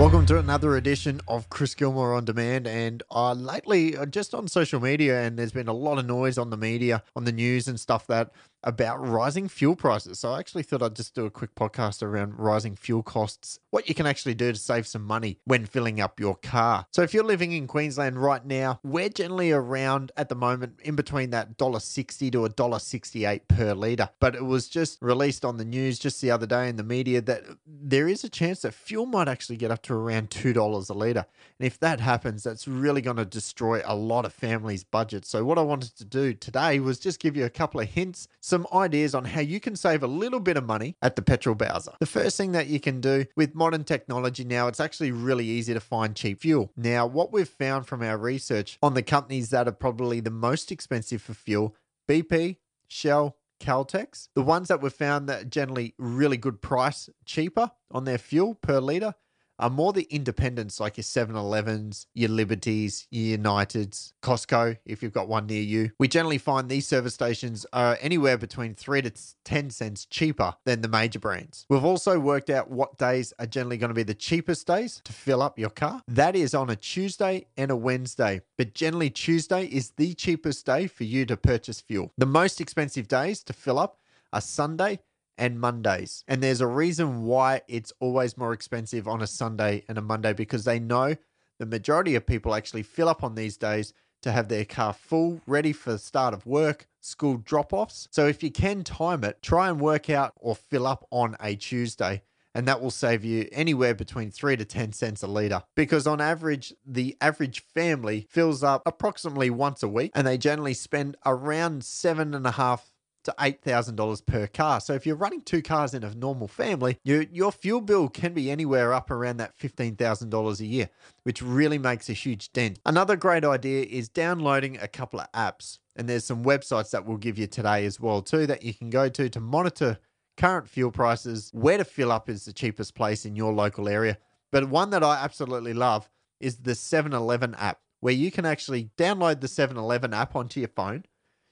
Welcome to another edition of Chris Gilmore on Demand. And uh, lately, uh, just on social media, and there's been a lot of noise on the media, on the news and stuff that about rising fuel prices. So I actually thought I'd just do a quick podcast around rising fuel costs, what you can actually do to save some money when filling up your car. So if you're living in Queensland right now, we're generally around at the moment in between that $1.60 to $1.68 per litre. But it was just released on the news just the other day in the media that there is a chance that fuel might actually get up to around $2 a litre. And if that happens, that's really going to destroy a lot of families' budgets. So what I wanted to do today was just give you a couple of hints some ideas on how you can save a little bit of money at the petrol bowser. The first thing that you can do with modern technology now, it's actually really easy to find cheap fuel. Now, what we've found from our research on the companies that are probably the most expensive for fuel, BP, Shell, Caltex, the ones that we've found that generally really good price, cheaper on their fuel per litre are more the independents like your 7-Elevens, your Liberties, your Uniteds, Costco, if you've got one near you. We generally find these service stations are anywhere between 3 to 10 cents cheaper than the major brands. We've also worked out what days are generally going to be the cheapest days to fill up your car. That is on a Tuesday and a Wednesday, but generally Tuesday is the cheapest day for you to purchase fuel. The most expensive days to fill up are Sunday and Mondays. And there's a reason why it's always more expensive on a Sunday and a Monday because they know the majority of people actually fill up on these days to have their car full, ready for the start of work, school drop offs. So if you can time it, try and work out or fill up on a Tuesday. And that will save you anywhere between three to 10 cents a litre. Because on average, the average family fills up approximately once a week and they generally spend around seven and a half to $8,000 per car. So if you're running two cars in a normal family, your, your fuel bill can be anywhere up around that $15,000 a year, which really makes a huge dent. Another great idea is downloading a couple of apps. And there's some websites that we'll give you today as well too that you can go to to monitor current fuel prices, where to fill up is the cheapest place in your local area. But one that I absolutely love is the 7-Eleven app where you can actually download the 7-Eleven app onto your phone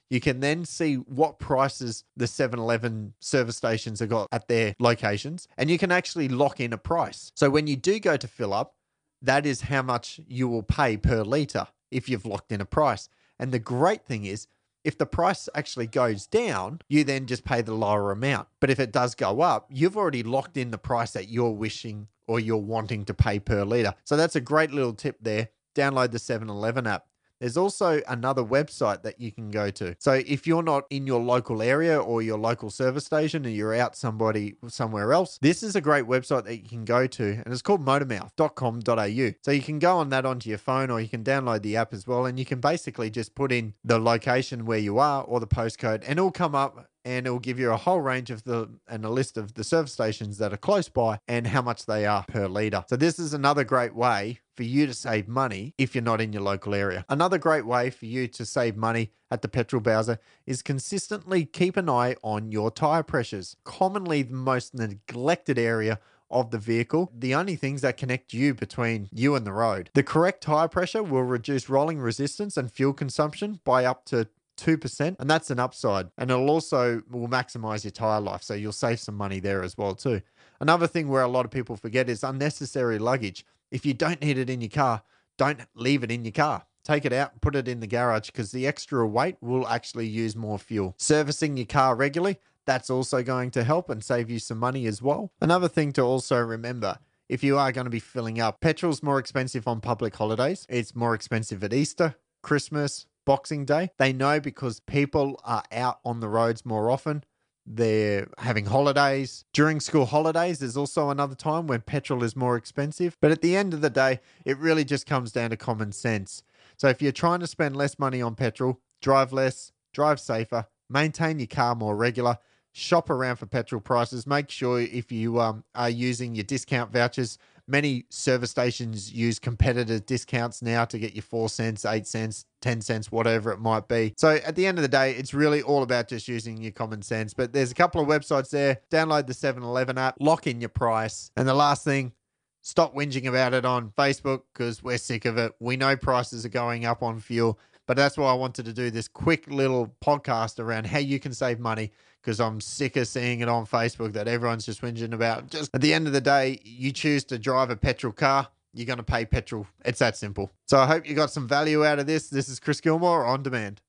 you can then see what prices the 7 Eleven service stations have got at their locations, and you can actually lock in a price. So when you do go to fill up, that is how much you will pay per litre if you've locked in a price. And the great thing is, if the price actually goes down, you then just pay the lower amount. But if it does go up, you've already locked in the price that you're wishing or you're wanting to pay per litre. So that's a great little tip there. Download the 7 Eleven app. There's also another website that you can go to. So if you're not in your local area or your local service station and you're out somebody somewhere else, this is a great website that you can go to and it's called motormouth.com.au. So you can go on that onto your phone or you can download the app as well and you can basically just put in the location where you are or the postcode and it'll come up and it will give you a whole range of the and a list of the service stations that are close by and how much they are per litre. So this is another great way for you to save money if you're not in your local area. Another great way for you to save money at the petrol bowser is consistently keep an eye on your tire pressures. Commonly the most neglected area of the vehicle, the only things that connect you between you and the road. The correct tire pressure will reduce rolling resistance and fuel consumption by up to 2%, and that's an upside. And it'll also will maximize your tire life, so you'll save some money there as well too. Another thing where a lot of people forget is unnecessary luggage. If you don't need it in your car, don't leave it in your car. Take it out, put it in the garage because the extra weight will actually use more fuel. Servicing your car regularly, that's also going to help and save you some money as well. Another thing to also remember if you are going to be filling up, petrol's more expensive on public holidays. It's more expensive at Easter, Christmas, Boxing Day. They know because people are out on the roads more often. They're having holidays. During school holidays, there's also another time when petrol is more expensive. But at the end of the day, it really just comes down to common sense. So if you're trying to spend less money on petrol, drive less, drive safer, maintain your car more regular, shop around for petrol prices. Make sure if you um, are using your discount vouchers, many service stations use competitor discounts now to get you four cents, eight cents, 10 cents, whatever it might be. So at the end of the day, it's really all about just using your common sense. But there's a couple of websites there. Download the 7 Eleven app, lock in your price. And the last thing, stop whinging about it on Facebook because we're sick of it. We know prices are going up on fuel. But that's why I wanted to do this quick little podcast around how you can save money because I'm sick of seeing it on Facebook that everyone's just whinging about. Just at the end of the day, you choose to drive a petrol car. You're going to pay petrol. It's that simple. So I hope you got some value out of this. This is Chris Gilmore on demand.